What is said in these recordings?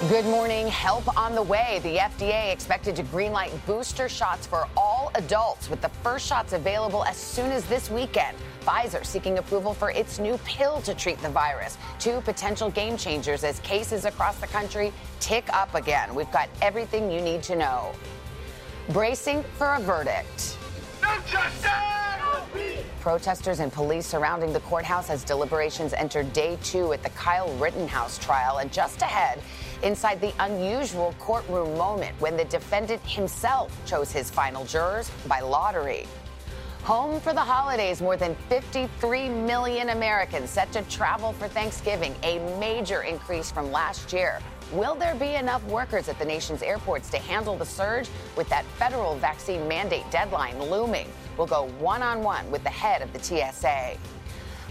Good morning. Help on the way. The FDA expected to greenlight booster shots for all adults, with the first shots available as soon as this weekend. Pfizer seeking approval for its new pill to treat the virus. Two potential game changers as cases across the country tick up again. We've got everything you need to know. Bracing for a verdict. Protesters and police surrounding the courthouse as deliberations enter day two at the Kyle Rittenhouse trial. And just ahead, inside the unusual courtroom moment when the defendant himself chose his final jurors by lottery. Home for the holidays, more than 53 million Americans set to travel for Thanksgiving, a major increase from last year. Will there be enough workers at the nation's airports to handle the surge with that federal vaccine mandate deadline looming? We'll go one on one with the head of the TSA.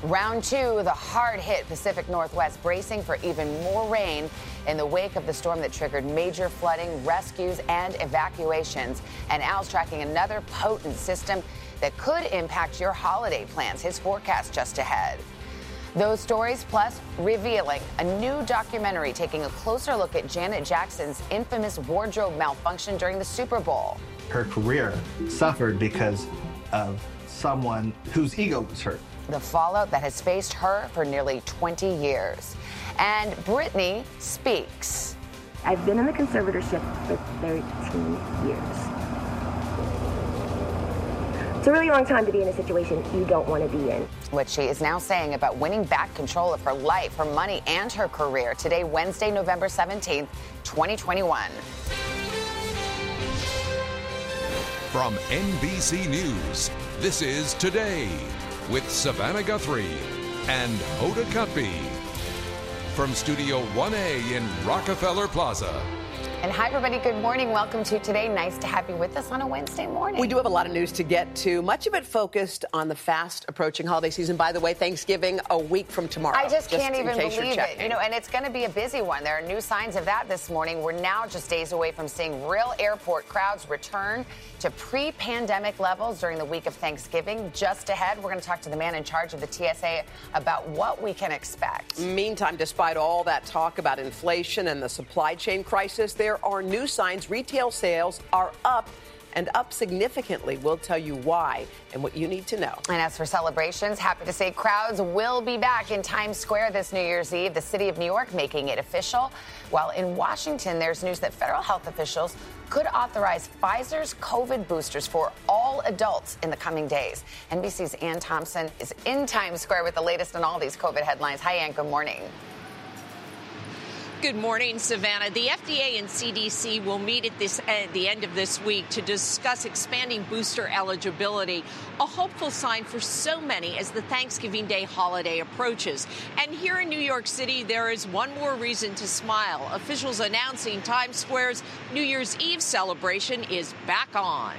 Round two, the hard hit Pacific Northwest bracing for even more rain in the wake of the storm that triggered major flooding, rescues, and evacuations. And Al's tracking another potent system that could impact your holiday plans. His forecast just ahead. Those stories, plus revealing a new documentary taking a closer look at Janet Jackson's infamous wardrobe malfunction during the Super Bowl. Her career suffered because of someone whose ego was hurt the fallout that has faced her for nearly 20 years. And Britney speaks. I've been in the conservatorship for 13 years. It's a really long time to be in a situation you don't want to be in. What she is now saying about winning back control of her life, her money, and her career today, Wednesday, November 17th, 2021. From NBC News, this is Today with Savannah Guthrie and Hoda Kotb. From Studio 1A in Rockefeller Plaza. And hi, everybody. Good morning. Welcome to today. Nice to have you with us on a Wednesday morning. We do have a lot of news to get to, much of it focused on the fast approaching holiday season. By the way, Thanksgiving a week from tomorrow. I just, just can't even believe it. You know, and it's going to be a busy one. There are new signs of that this morning. We're now just days away from seeing real airport crowds return to pre pandemic levels during the week of Thanksgiving. Just ahead, we're going to talk to the man in charge of the TSA about what we can expect. Meantime, despite all that talk about inflation and the supply chain crisis, there there are new signs retail sales are up and up significantly. We'll tell you why and what you need to know. And as for celebrations, happy to say crowds will be back in Times Square this New Year's Eve. The city of New York making it official. While in Washington, there's news that federal health officials could authorize Pfizer's COVID boosters for all adults in the coming days. NBC's Ann Thompson is in Times Square with the latest on all these COVID headlines. Hi, Ann. Good morning. Good morning, Savannah. The FDA and CDC will meet at this at the end of this week to discuss expanding booster eligibility, a hopeful sign for so many as the Thanksgiving Day holiday approaches. And here in New York City, there is one more reason to smile. Officials announcing Times Square's New Year's Eve celebration is back on.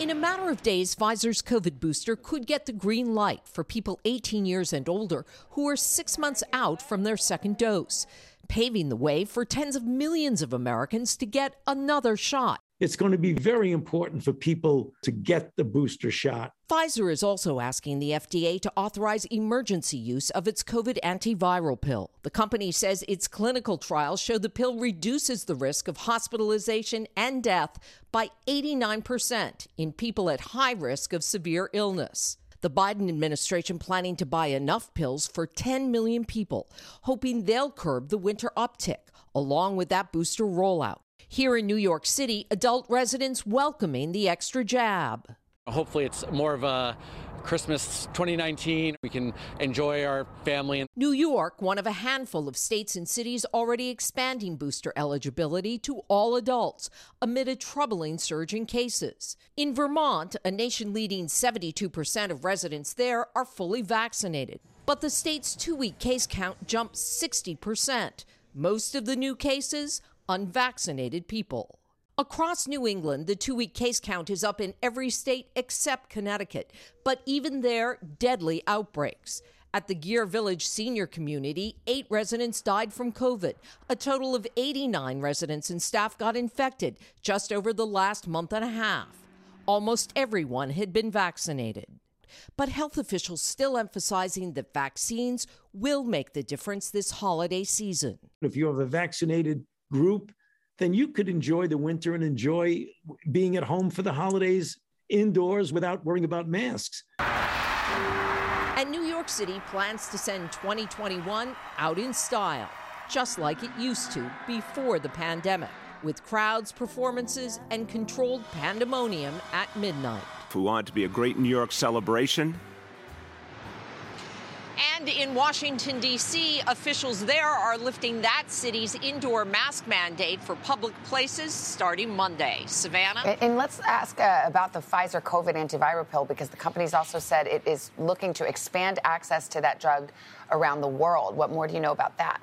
In a matter of days, Pfizer's COVID booster could get the green light for people 18 years and older who are six months out from their second dose, paving the way for tens of millions of Americans to get another shot. It's going to be very important for people to get the booster shot. Pfizer is also asking the FDA to authorize emergency use of its COVID antiviral pill. The company says its clinical trials show the pill reduces the risk of hospitalization and death by 89% in people at high risk of severe illness. The Biden administration planning to buy enough pills for 10 million people, hoping they'll curb the winter uptick, along with that booster rollout. Here in New York City, adult residents welcoming the extra jab. Hopefully, it's more of a Christmas 2019. We can enjoy our family. New York, one of a handful of states and cities already expanding booster eligibility to all adults amid a troubling surge in cases. In Vermont, a nation leading 72% of residents there are fully vaccinated. But the state's two week case count jumped 60%. Most of the new cases unvaccinated people. Across New England, the two week case count is up in every state except Connecticut, but even there, deadly outbreaks. At the Geer Village senior community, eight residents died from COVID. A total of 89 residents and staff got infected just over the last month and a half. Almost everyone had been vaccinated. But health officials still emphasizing that vaccines will make the difference this holiday season. If you have a vaccinated group, then you could enjoy the winter and enjoy being at home for the holidays indoors without worrying about masks. And New York City plans to send 2021 out in style, just like it used to before the pandemic, with crowds, performances, and controlled pandemonium at midnight. If we want it to be a great New York celebration, and in Washington, D.C., officials there are lifting that city's indoor mask mandate for public places starting Monday. Savannah? And, and let's ask uh, about the Pfizer COVID antiviral pill because the company's also said it is looking to expand access to that drug around the world. What more do you know about that?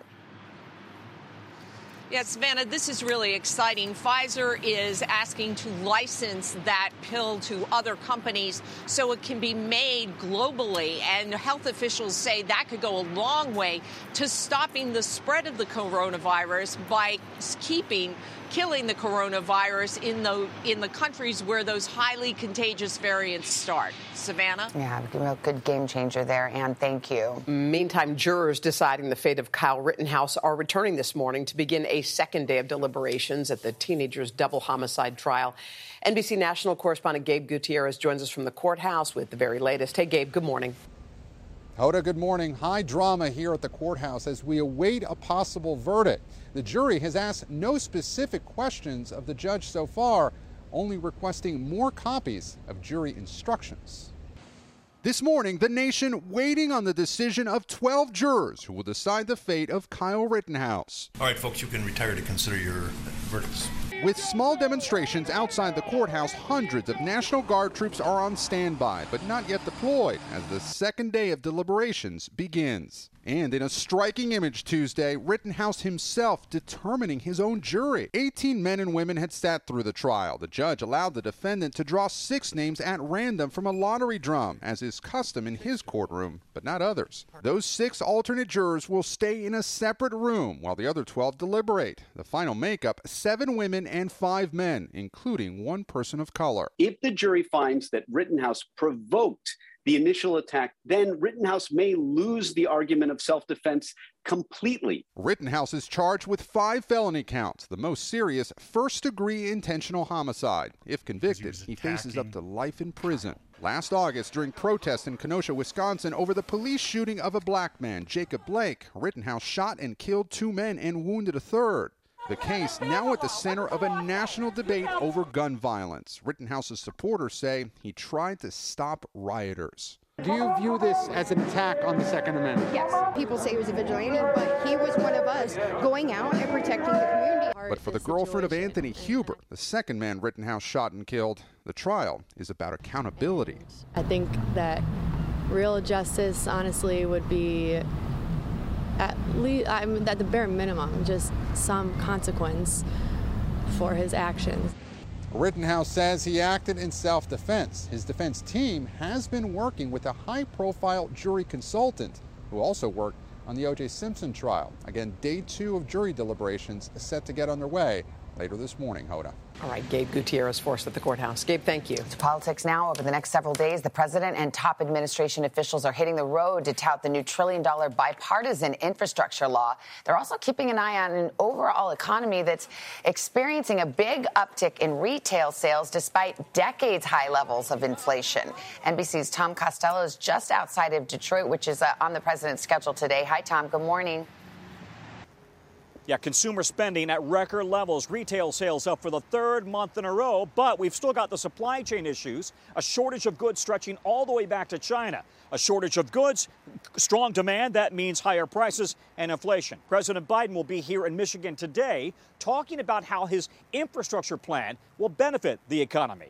Yes, Savannah, this is really exciting. Pfizer is asking to license that pill to other companies so it can be made globally. And health officials say that could go a long way to stopping the spread of the coronavirus by keeping killing the coronavirus in the in the countries where those highly contagious variants start. Savannah? Yeah, a good game changer there, and thank you. Meantime, jurors deciding the fate of Kyle Rittenhouse are returning this morning to begin a second day of deliberations at the teenager's double homicide trial. NBC national correspondent Gabe Gutierrez joins us from the courthouse with the very latest. Hey, Gabe, good morning. Hoda, good morning. High drama here at the courthouse as we await a possible verdict. The jury has asked no specific questions of the judge so far, only requesting more copies of jury instructions. This morning, the nation waiting on the decision of 12 jurors who will decide the fate of Kyle Rittenhouse. All right, folks, you can retire to consider your verdicts. With small demonstrations outside the courthouse, hundreds of National Guard troops are on standby, but not yet deployed as the second day of deliberations begins. And in a striking image Tuesday, Rittenhouse himself determining his own jury. 18 men and women had sat through the trial. The judge allowed the defendant to draw six names at random from a lottery drum, as is custom in his courtroom, but not others. Those six alternate jurors will stay in a separate room while the other 12 deliberate. The final makeup seven women and five men, including one person of color. If the jury finds that Rittenhouse provoked the initial attack, then Rittenhouse may lose the argument of self defense completely. Rittenhouse is charged with five felony counts, the most serious first degree intentional homicide. If convicted, he, he faces up to life in prison. Last August, during protests in Kenosha, Wisconsin, over the police shooting of a black man, Jacob Blake, Rittenhouse shot and killed two men and wounded a third. The case now at the center of a national debate over gun violence. Rittenhouse's supporters say he tried to stop rioters. Do you view this as an attack on the Second Amendment? Yes. People say he was a vigilante, but he was one of us going out and protecting the community. But for the girlfriend of Anthony Huber, the second man Rittenhouse shot and killed, the trial is about accountability. I think that real justice, honestly, would be at least I'm at the bare minimum just some consequence for his actions. Rittenhouse says he acted in self-defense. His defense team has been working with a high-profile jury consultant who also worked on the O.J. Simpson trial. Again, day two of jury deliberations is set to get underway later this morning, Hoda. All right, Gabe Gutierrez for us at the courthouse. Gabe, thank you. To politics now. Over the next several days, the president and top administration officials are hitting the road to tout the new trillion dollar bipartisan infrastructure law. They're also keeping an eye on an overall economy that's experiencing a big uptick in retail sales despite decades high levels of inflation. NBC's Tom Costello is just outside of Detroit, which is uh, on the president's schedule today. Hi, Tom. Good morning. Yeah, consumer spending at record levels, retail sales up for the third month in a row, but we've still got the supply chain issues, a shortage of goods stretching all the way back to China. A shortage of goods, strong demand, that means higher prices and inflation. President Biden will be here in Michigan today talking about how his infrastructure plan will benefit the economy.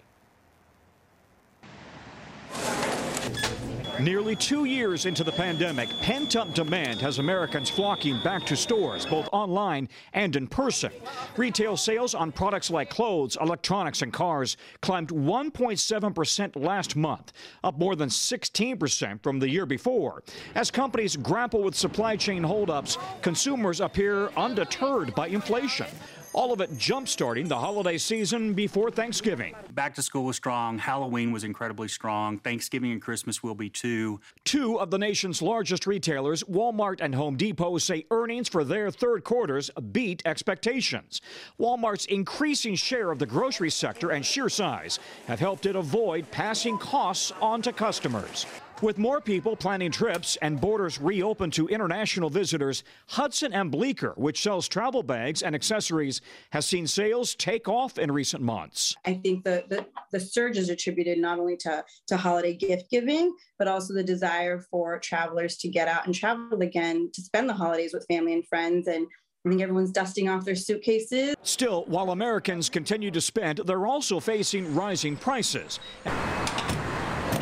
Nearly two years into the pandemic, pent up demand has Americans flocking back to stores, both online and in person. Retail sales on products like clothes, electronics, and cars climbed 1.7% last month, up more than 16% from the year before. As companies grapple with supply chain holdups, consumers appear undeterred by inflation. All of it jump-starting the holiday season before Thanksgiving. Back to school was strong. Halloween was incredibly strong. Thanksgiving and Christmas will be too. Two of the nation's largest retailers, Walmart and Home Depot, say earnings for their third quarters beat expectations. Walmart's increasing share of the grocery sector and sheer size have helped it avoid passing costs on to customers. With more people planning trips and borders reopened to international visitors, Hudson and Bleecker, which sells travel bags and accessories, has seen sales take off in recent months. I think the, the, the surge is attributed not only to, to holiday gift giving, but also the desire for travelers to get out and travel again to spend the holidays with family and friends. And I think everyone's dusting off their suitcases. Still, while Americans continue to spend, they're also facing rising prices.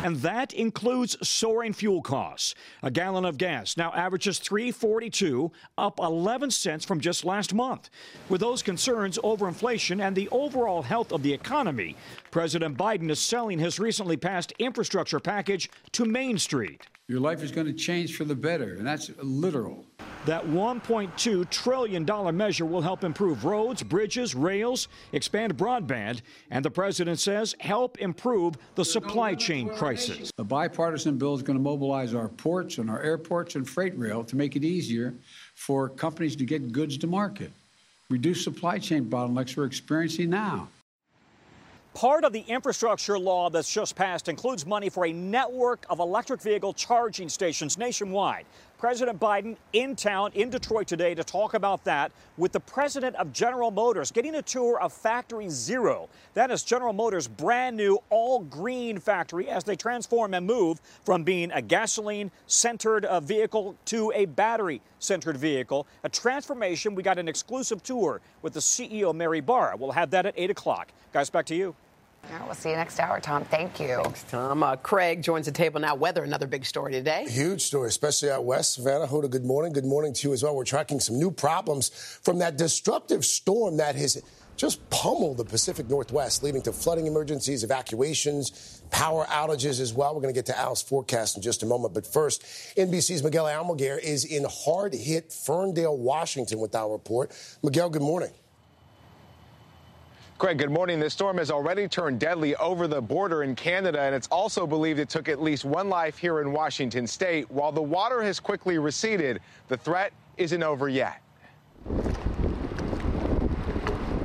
And that includes soaring fuel costs. A gallon of gas now averages 3.42, up 11 cents from just last month. With those concerns over inflation and the overall health of the economy, President Biden is selling his recently passed infrastructure package to Main Street. Your life is going to change for the better, and that's literal. That $1.2 trillion measure will help improve roads, bridges, rails, expand broadband, and the president says help improve the supply chain crisis. The bipartisan bill is going to mobilize our ports and our airports and freight rail to make it easier for companies to get goods to market, reduce supply chain bottlenecks we're experiencing now. Part of the infrastructure law that's just passed includes money for a network of electric vehicle charging stations nationwide. President Biden in town in Detroit today to talk about that with the president of General Motors getting a tour of Factory Zero. That is General Motors' brand new all green factory as they transform and move from being a gasoline centered uh, vehicle to a battery centered vehicle. A transformation. We got an exclusive tour with the CEO, Mary Barra. We'll have that at 8 o'clock. Guys, back to you. All right, we'll see you next hour, Tom. Thank you. Thanks, Tom. Uh, Craig joins the table now. Weather, another big story today. Huge story, especially out west. Savannah, Hoda, good morning. Good morning to you as well. We're tracking some new problems from that destructive storm that has just pummeled the Pacific Northwest, leading to flooding emergencies, evacuations, power outages as well. We're going to get to Al's forecast in just a moment. But first, NBC's Miguel Almaguer is in hard hit Ferndale, Washington with our report. Miguel, good morning. Craig, good morning. This storm has already turned deadly over the border in Canada, and it's also believed it took at least one life here in Washington state. While the water has quickly receded, the threat isn't over yet.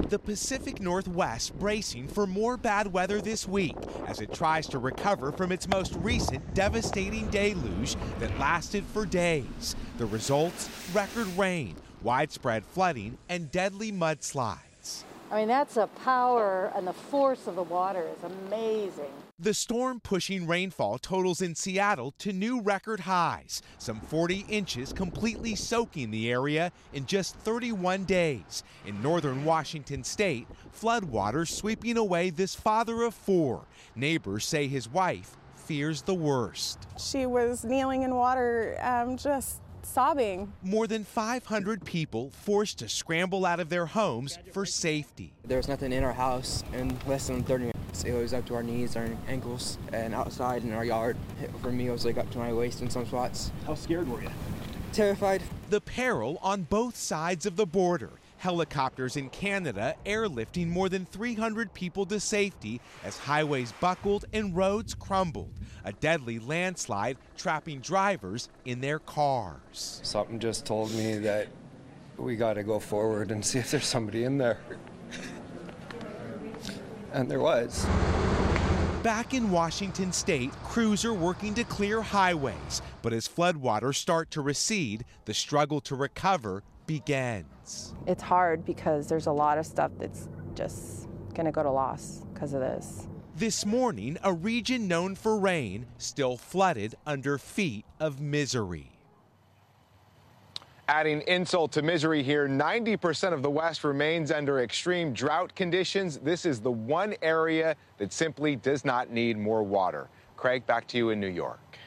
The Pacific Northwest bracing for more bad weather this week as it tries to recover from its most recent devastating deluge that lasted for days. The results record rain, widespread flooding, and deadly mudslides. I mean, that's a power and the force of the water is amazing. The storm pushing rainfall totals in Seattle to new record highs, some 40 inches completely soaking the area in just 31 days. In northern Washington state, floodwaters sweeping away this father of four. Neighbors say his wife fears the worst. She was kneeling in water, um, just sobbing. More than 500 people forced to scramble out of their homes for safety. There was nothing in our house in less than 30 minutes. It was up to our knees, our ankles, and outside in our yard. For me, it was like up to my waist in some spots. How scared were you? Terrified. The peril on both sides of the border. Helicopters in Canada airlifting more than 300 people to safety as highways buckled and roads crumbled. A deadly landslide trapping drivers in their cars. Something just told me that we got to go forward and see if there's somebody in there. And there was. Back in Washington state, crews are working to clear highways, but as floodwaters start to recede, the struggle to recover begins. It's hard because there's a lot of stuff that's just going to go to loss because of this. This morning, a region known for rain still flooded under feet of misery. Adding insult to misery here, 90% of the West remains under extreme drought conditions. This is the one area that simply does not need more water. Craig, back to you in New York.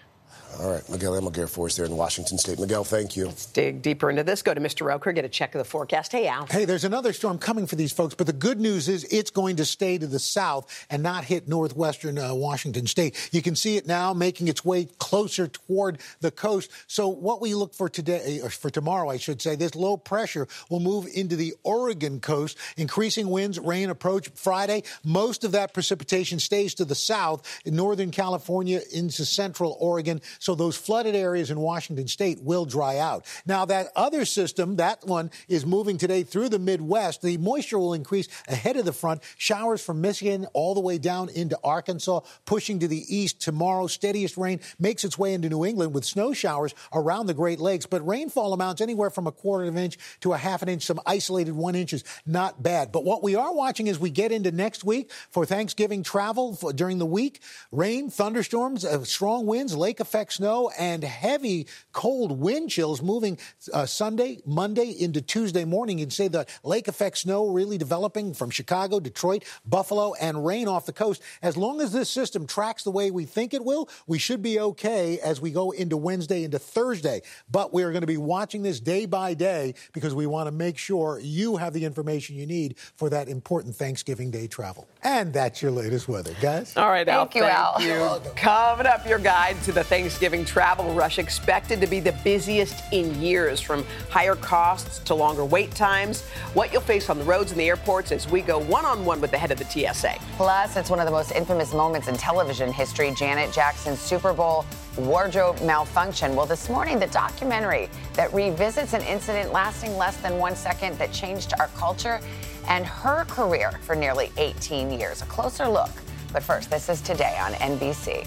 All right, Miguel Almaguer for us there in Washington State. Miguel, thank you. Let's dig deeper into this. Go to Mr. Roker, get a check of the forecast. Hey, Al. Hey, there's another storm coming for these folks, but the good news is it's going to stay to the south and not hit northwestern uh, Washington State. You can see it now making its way closer toward the coast. So what we look for today, or for tomorrow, I should say, this low pressure will move into the Oregon coast, increasing winds, rain approach Friday. Most of that precipitation stays to the south in northern California into central Oregon. So those flooded areas in Washington state will dry out. Now, that other system, that one is moving today through the Midwest. The moisture will increase ahead of the front. Showers from Michigan all the way down into Arkansas, pushing to the east tomorrow. Steadiest rain makes its way into New England with snow showers around the Great Lakes, but rainfall amounts anywhere from a quarter of an inch to a half an inch, some isolated one inches. Not bad. But what we are watching as we get into next week for Thanksgiving travel for, during the week, rain, thunderstorms, uh, strong winds, lake effect snow, and heavy cold wind chills moving uh, Sunday, Monday into Tuesday morning. You'd say the lake effect snow really developing from Chicago, Detroit, Buffalo, and rain off the coast. As long as this system tracks the way we think it will, we should be okay as we go into Wednesday, into Thursday. But we are going to be watching this day by day because we want to make sure you have the information you need for that important Thanksgiving Day travel. And that's your latest weather, guys. All right, Al. Thank you, thank Al. you. Coming up, your guide to the Thanksgiving travel rush expected to be the busiest in years, from higher costs to longer wait times. What you'll face on the roads and the airports as we go one on one with the head of the TSA. Plus, it's one of the most infamous moments in television history Janet Jackson's Super Bowl wardrobe malfunction. Well, this morning, the documentary that revisits an incident lasting less than one second that changed our culture and her career for nearly 18 years. A closer look. But first, this is today on NBC.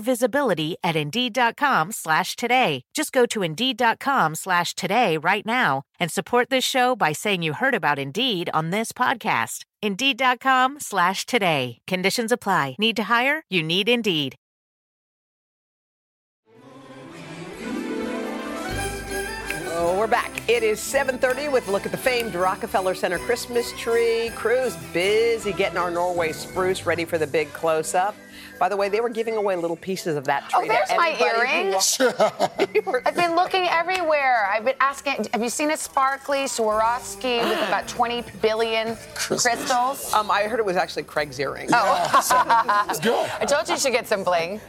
visibility at Indeed.com slash today. Just go to Indeed.com slash today right now and support this show by saying you heard about Indeed on this podcast. Indeed.com slash today. Conditions apply. Need to hire? You need Indeed. Oh, we're back. It is 7:30 with a look at the famed Rockefeller Center Christmas tree. Crew's busy getting our Norway spruce ready for the big close-up. By the way, they were giving away little pieces of that tree. Oh, there's to my anybody who earrings. I've been looking everywhere. I've been asking, have you seen a sparkly Swarovski with about 20 billion crystals? Um, I heard it was actually Craig's earring. Oh. It's good. I told you you should get some bling.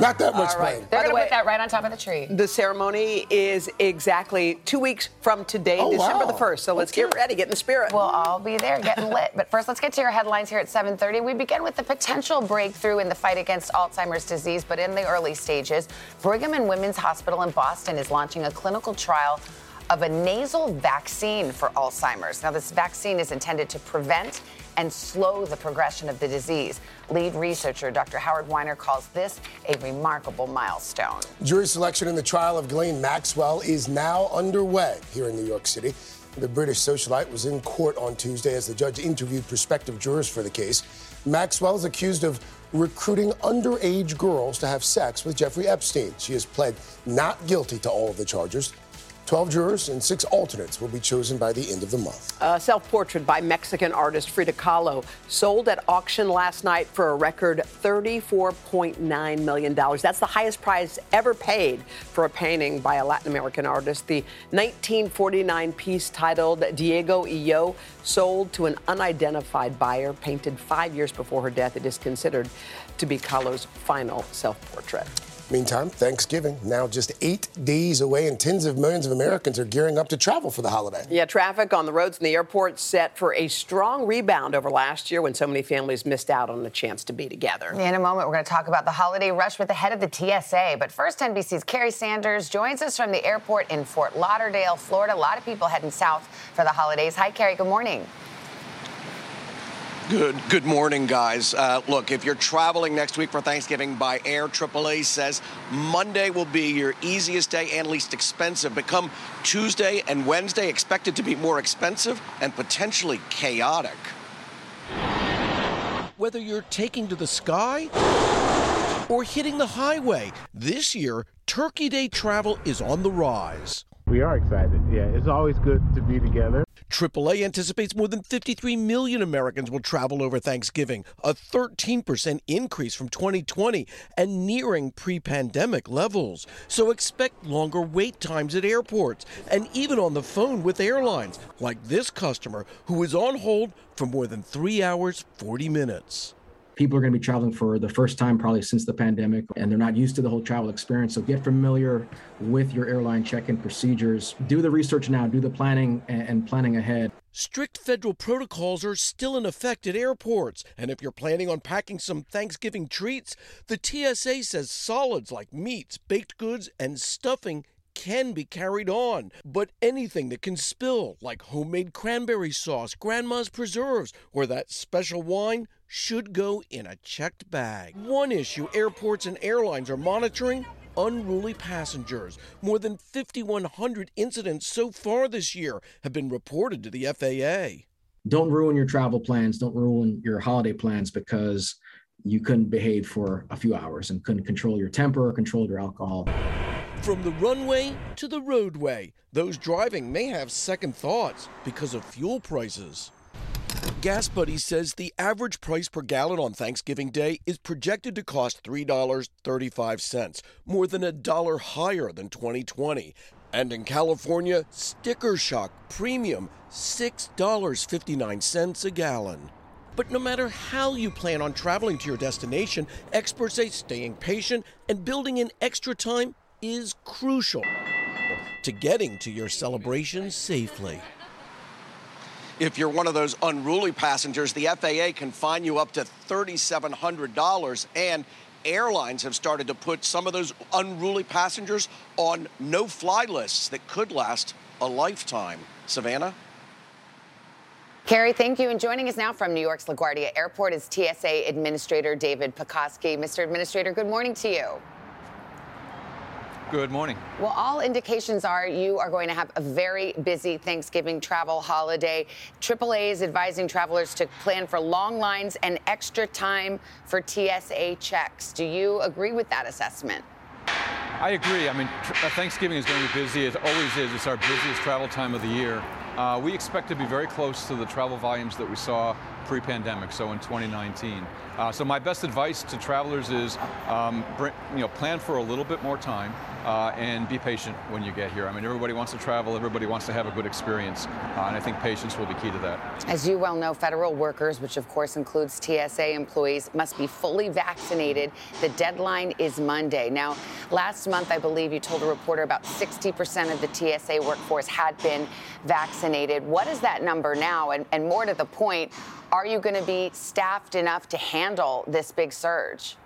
Not that much All right. rain. They're going to way- put that right on top of the tree. The ceremony is exactly two weeks from today, Oh, December wow. the 1st. So let's get ready, get in the spirit. We'll all be there getting lit. But first, let's get to your headlines here at 7:30. We begin with the potential breakthrough in the fight against Alzheimer's disease, but in the early stages, Brigham and Women's Hospital in Boston is launching a clinical trial of a nasal vaccine for Alzheimer's. Now, this vaccine is intended to prevent and slow the progression of the disease. Lead researcher Dr. Howard Weiner calls this a remarkable milestone. Jury selection in the trial of Ghislaine Maxwell is now underway here in New York City. The British socialite was in court on Tuesday as the judge interviewed prospective jurors for the case. Maxwell is accused of recruiting underage girls to have sex with Jeffrey Epstein. She has pled not guilty to all of the charges. 12 jurors and six alternates will be chosen by the end of the month. A self portrait by Mexican artist Frida Kahlo sold at auction last night for a record $34.9 million. That's the highest price ever paid for a painting by a Latin American artist. The 1949 piece titled Diego y Yo sold to an unidentified buyer, painted five years before her death. It is considered to be Kahlo's final self portrait. Meantime, Thanksgiving now just eight days away, and tens of millions of Americans are gearing up to travel for the holiday. Yeah, traffic on the roads and the airport set for a strong rebound over last year when so many families missed out on the chance to be together. In a moment, we're going to talk about the holiday rush with the head of the TSA. But first, NBC's Kerry Sanders joins us from the airport in Fort Lauderdale, Florida. A lot of people heading south for the holidays. Hi, Kerry. Good morning. Good good morning, guys. Uh, look, if you're traveling next week for Thanksgiving by air, AAA says Monday will be your easiest day and least expensive. But come Tuesday and Wednesday, expected to be more expensive and potentially chaotic. Whether you're taking to the sky or hitting the highway, this year, Turkey Day travel is on the rise. We are excited. Yeah, it's always good to be together. AAA anticipates more than 53 million Americans will travel over Thanksgiving, a 13% increase from 2020 and nearing pre pandemic levels. So expect longer wait times at airports and even on the phone with airlines, like this customer who is on hold for more than three hours, 40 minutes people are going to be traveling for the first time probably since the pandemic and they're not used to the whole travel experience. So get familiar with your airline check-in procedures. Do the research now do the planning and planning ahead. Strict federal protocols are still in effect at airports and if you're planning on packing some thanksgiving treats the tsa says solids like meats baked goods and stuffing can be carried on, but anything that can spill, like homemade cranberry sauce, grandma's preserves, or that special wine, should go in a checked bag. One issue airports and airlines are monitoring unruly passengers. More than 5,100 incidents so far this year have been reported to the FAA. Don't ruin your travel plans, don't ruin your holiday plans because you couldn't behave for a few hours and couldn't control your temper or control your alcohol. From the runway to the roadway, those driving may have second thoughts because of fuel prices. Gas Buddy says the average price per gallon on Thanksgiving Day is projected to cost $3.35, more than a dollar higher than 2020. And in California, Sticker Shock Premium, $6.59 a gallon. But no matter how you plan on traveling to your destination, experts say staying patient and building in extra time is crucial to getting to your celebration safely. If you're one of those unruly passengers, the FAA can fine you up to $3,700 and airlines have started to put some of those unruly passengers on no fly lists that could last a lifetime. Savannah? Kerry, thank you. And joining us now from New York's LaGuardia Airport is TSA Administrator David Pekoske. Mr. Administrator, good morning to you. Good morning. Well, all indications are you are going to have a very busy Thanksgiving travel holiday. AAA is advising travelers to plan for long lines and extra time for TSA checks. Do you agree with that assessment? I agree. I mean, uh, Thanksgiving is going to be busy. It always is. It's our busiest travel time of the year. Uh, we expect to be very close to the travel volumes that we saw pre-pandemic, so in 2019. Uh, so my best advice to travelers is, um, bring, you know, plan for a little bit more time uh, and be patient when you get here. I mean, everybody wants to travel, everybody wants to have a good experience, uh, and I think patience will be key to that. As you well know, federal workers, which of course includes TSA employees, must be fully vaccinated. The deadline is Monday. Now, last month, I believe you told a reporter about 60% of the TSA workforce had been vaccinated. What is that number now? And, and more to the point, are you going to be staffed enough to handle this big surge?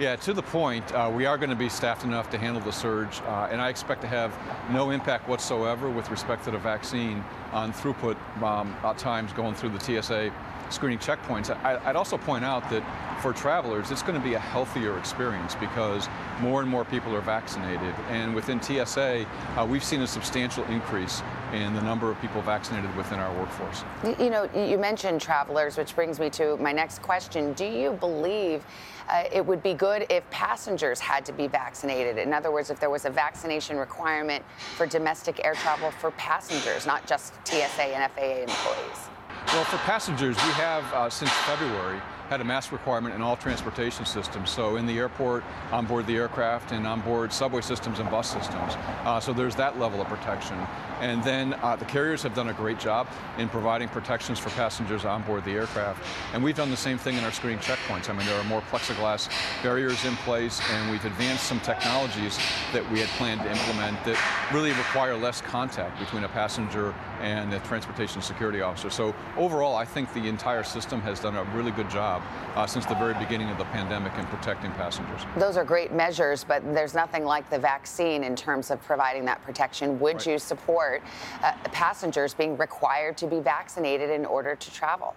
Yeah, to the point, uh, we are going to be staffed enough to handle the surge, uh, and I expect to have no impact whatsoever with respect to the vaccine on throughput um, times going through the TSA screening checkpoints. I, would also point out that for travelers, it's going to be a healthier experience because more and more people are vaccinated. And within TSA, uh, we've seen a substantial increase in the number of people vaccinated within our workforce. You know, you mentioned travelers, which brings me to my next question. Do you believe uh, it would be good if passengers had to be vaccinated? In other words, if there was a vaccination requirement for domestic air travel for passengers, not just TSA and FAA employees? Well, for passengers, we have uh, since February had a mask requirement in all transportation systems. So in the airport, on board the aircraft, and on board subway systems and bus systems. Uh, so there's that level of protection. And then uh, the carriers have done a great job in providing protections for passengers on board the aircraft. And we've done the same thing in our screening checkpoints. I mean, there are more plexiglass barriers in place, and we've advanced some technologies that we had planned to implement that really require less contact between a passenger and a transportation security officer. So overall, I think the entire system has done a really good job uh, since the very beginning of the pandemic in protecting passengers. Those are great measures, but there's nothing like the vaccine in terms of providing that protection. Would right. you support uh, passengers being required to be vaccinated in order to travel?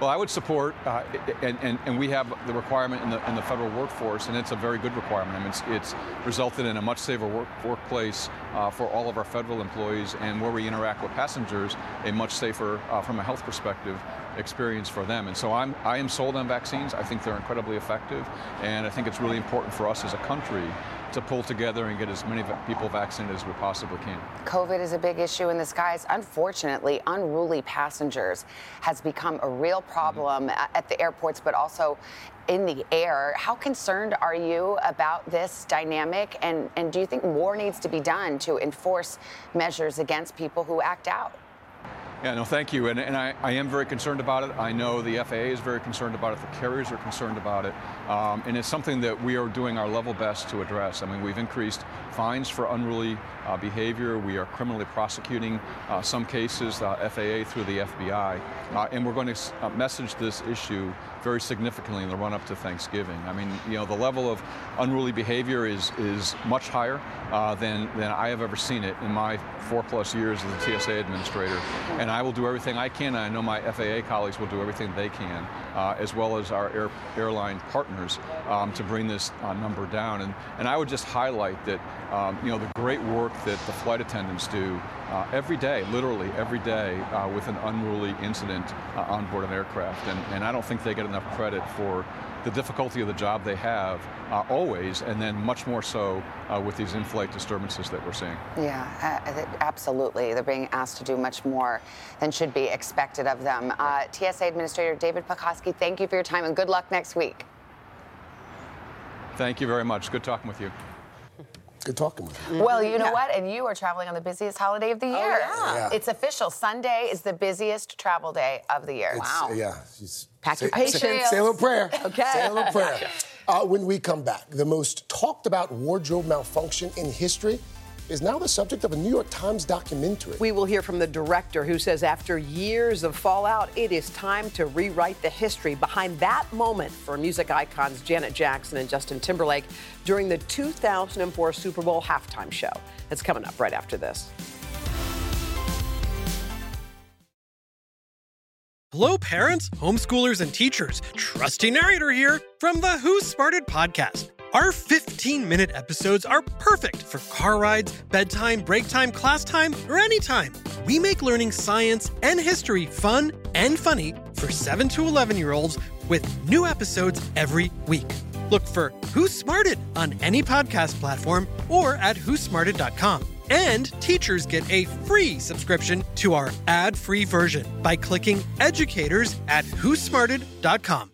Well, I would support, uh, and, and, and, we have the requirement in the, in the federal workforce, and it's a very good requirement. I mean, it's, it's resulted in a much safer work, workplace uh, for all of our federal employees, and where we interact with passengers, a much safer, uh, from a health perspective, experience for them. And so I'm, I am sold on vaccines. I think they're incredibly effective, and I think it's really important for us as a country to pull together and get as many people vaccinated as we possibly can. COVID is a big issue in the skies. Unfortunately, unruly passengers has become a real problem mm-hmm. at the airports, but also in the air. How concerned are you about this dynamic? And, and do you think more needs to be done to enforce measures against people who act out? Yeah, no, thank you. And, and I, I, am very concerned about it. I know the FAA is very concerned about it. The carriers are concerned about it. Um, and it's something that we are doing our level best to address. I mean, we've increased fines for unruly uh, behavior. We are criminally prosecuting uh, some cases, uh, FAA through the FBI. Uh, and we're going to uh, message this issue very significantly in the run up to Thanksgiving. I mean, you know, the level of unruly behavior is, is much higher uh, than, than I have ever seen it in my four plus years as a TSA administrator. And I will do everything I can, and I know my FAA colleagues will do everything they can, uh, as well as our air, airline partners, um, to bring this uh, number down. And, and I would just highlight that, um, you know, the great work that the flight attendants do uh, every day, literally every day, uh, with an unruly incident uh, on board an aircraft. And, and I don't think they get enough credit for the difficulty of the job they have uh, always, and then much more so uh, with these in-flight disturbances that we're seeing. Yeah, uh, absolutely. They're being asked to do much more than should be expected of them. TSA Administrator David Pekoske, thank you for your time and good luck next week. Thank you very much. Good talking with you. Good talking with you. Well, you know yeah. what? And you are traveling on the busiest holiday of the oh, year. Oh, yeah. It's official. Sunday is the busiest travel day of the year. It's, wow. Yeah. Pack your patience. Say, say, a little prayer. Okay. Say a little prayer. Uh, when we come back, the most talked about wardrobe malfunction in history is now the subject of a New York Times documentary. We will hear from the director who says after years of fallout, it is time to rewrite the history behind that moment for music icons Janet Jackson and Justin Timberlake during the 2004 Super Bowl halftime show. It's coming up right after this. Hello, parents, homeschoolers, and teachers. Trusty narrator here from the Who Smarted podcast. Our 15 minute episodes are perfect for car rides, bedtime, break time, class time, or anytime. We make learning science and history fun and funny for 7 to 11 year olds with new episodes every week. Look for Who Smarted on any podcast platform or at whosmarted.com. And teachers get a free subscription to our ad free version by clicking educators at whosmarted.com.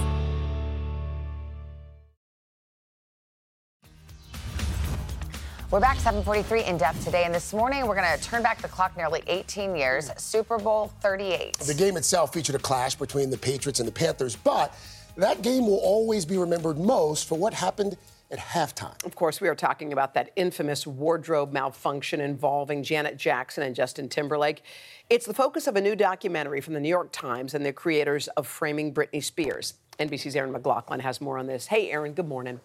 We're back 743 in depth today, and this morning we're going to turn back the clock nearly 18 years, Super Bowl 38. The game itself featured a clash between the Patriots and the Panthers, but that game will always be remembered most for what happened at halftime. Of course, we are talking about that infamous wardrobe malfunction involving Janet Jackson and Justin Timberlake. It's the focus of a new documentary from the New York Times and the creators of Framing Britney Spears. NBC's Erin McLaughlin has more on this. Hey, Erin, good morning.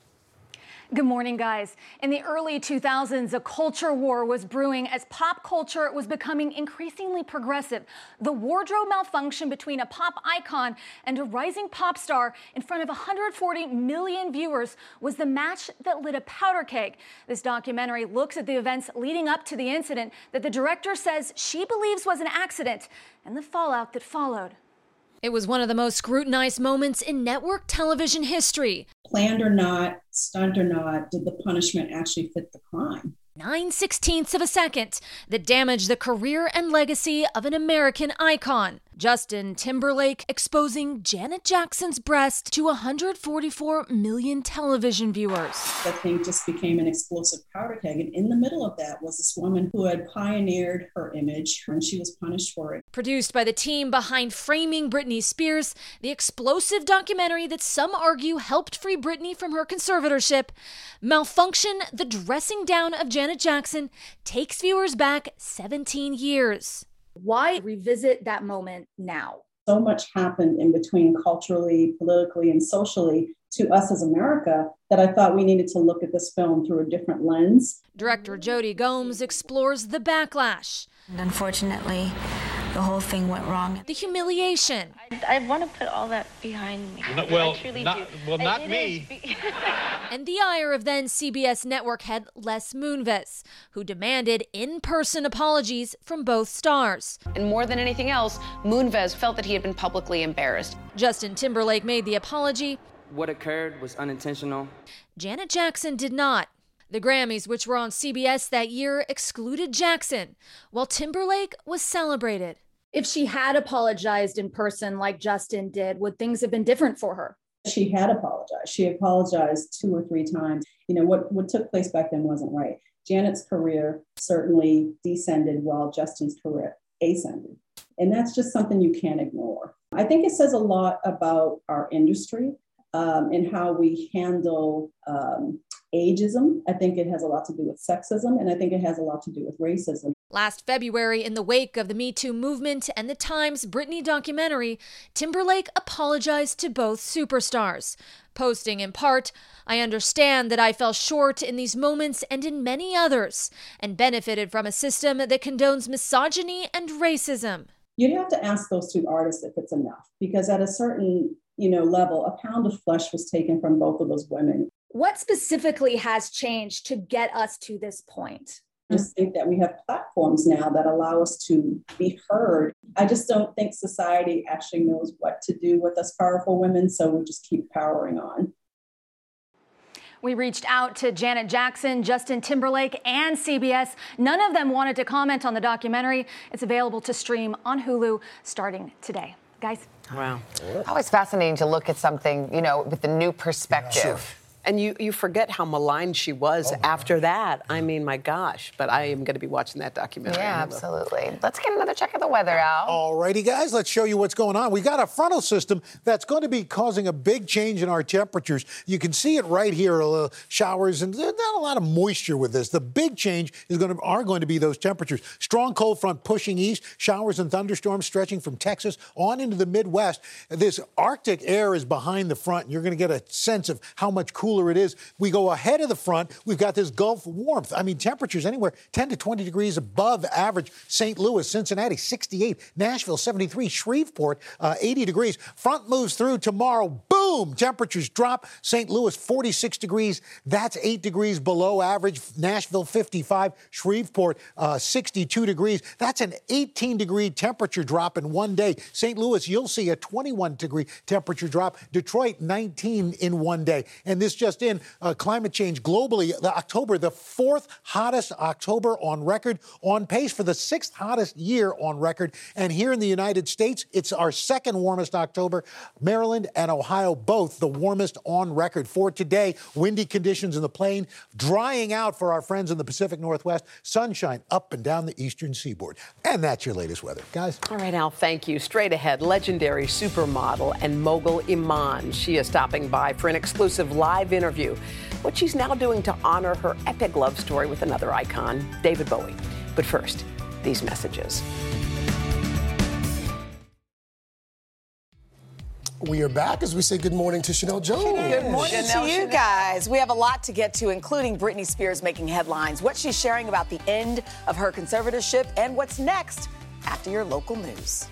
Good morning, guys. In the early 2000s, a culture war was brewing as pop culture was becoming increasingly progressive. The wardrobe malfunction between a pop icon and a rising pop star in front of 140 million viewers was the match that lit a powder keg. This documentary looks at the events leading up to the incident that the director says she believes was an accident and the fallout that followed. It was one of the most scrutinized moments in network television history. Planned or not, stunt or not, did the punishment actually fit the crime? Nine sixteenths of a second that damaged the career and legacy of an American icon. Justin Timberlake exposing Janet Jackson's breast to 144 million television viewers. That thing just became an explosive powder keg. And in the middle of that was this woman who had pioneered her image and she was punished for it. Produced by the team behind Framing Britney Spears, the explosive documentary that some argue helped free Britney from her conservatorship, Malfunction, the dressing down of Janet Jackson, takes viewers back 17 years. Why revisit that moment now? So much happened in between culturally, politically, and socially to us as America that I thought we needed to look at this film through a different lens. Director Jodi Gomes explores the backlash. And unfortunately, the whole thing went wrong. The humiliation. I, I want to put all that behind me. No, well, I truly not, do. well, not me. be- and the ire of then CBS network head Les Moonves, who demanded in person apologies from both stars. And more than anything else, Moonves felt that he had been publicly embarrassed. Justin Timberlake made the apology. What occurred was unintentional. Janet Jackson did not. The Grammys, which were on CBS that year, excluded Jackson, while Timberlake was celebrated. If she had apologized in person like Justin did, would things have been different for her? She had apologized. She apologized two or three times. You know, what, what took place back then wasn't right. Janet's career certainly descended while Justin's career ascended. And that's just something you can't ignore. I think it says a lot about our industry um, and how we handle um, ageism. I think it has a lot to do with sexism, and I think it has a lot to do with racism. Last February, in the wake of the Me Too movement and the Times Britney documentary, Timberlake apologized to both superstars, posting in part, I understand that I fell short in these moments and in many others, and benefited from a system that condones misogyny and racism. You'd have to ask those two artists if it's enough, because at a certain you know level, a pound of flesh was taken from both of those women. What specifically has changed to get us to this point? I just think that we have platforms now that allow us to be heard. I just don't think society actually knows what to do with us powerful women, so we just keep powering on. We reached out to Janet Jackson, Justin Timberlake, and CBS. None of them wanted to comment on the documentary. It's available to stream on Hulu starting today. Guys. Wow. Always fascinating to look at something, you know, with the new perspective. Yeah, sure. And you, you forget how maligned she was oh, after that. I mean, my gosh. But I am going to be watching that documentary. Yeah, absolutely. Let's get another check of the weather, Al. All righty, guys. Let's show you what's going on. We got a frontal system that's going to be causing a big change in our temperatures. You can see it right here, uh, showers, and there's not a lot of moisture with this. The big change is going to are going to be those temperatures. Strong cold front pushing east, showers and thunderstorms stretching from Texas on into the Midwest. This Arctic air is behind the front, and you're going to get a sense of how much cooler cooler it is. We go ahead of the front. We've got this Gulf warmth. I mean, temperatures anywhere 10 to 20 degrees above average. St. Louis, Cincinnati, 68. Nashville, 73. Shreveport, uh, 80 degrees. Front moves through tomorrow. Boom! Temperatures drop. St. Louis, 46 degrees. That's 8 degrees below average. Nashville, 55. Shreveport, uh, 62 degrees. That's an 18 degree temperature drop in one day. St. Louis, you'll see a 21 degree temperature drop. Detroit, 19 in one day. And this just just in, uh, climate change globally, the October, the fourth hottest October on record, on pace for the sixth hottest year on record. And here in the United States, it's our second warmest October. Maryland and Ohio both the warmest on record. For today, windy conditions in the plain, drying out for our friends in the Pacific Northwest, sunshine up and down the eastern seaboard. And that's your latest weather. Guys. All right, Al, thank you. Straight ahead, legendary supermodel and mogul Iman. She is stopping by for an exclusive live interview. What she's now doing to honor her epic love story with another icon, David Bowie. But first, these messages. We are back as we say good morning to Sheinelle Jones. Good morning to you guys. We have a lot to get to, including Britney Spears making headlines, what she's sharing about the end of her conservatorship, and what's next after your local news.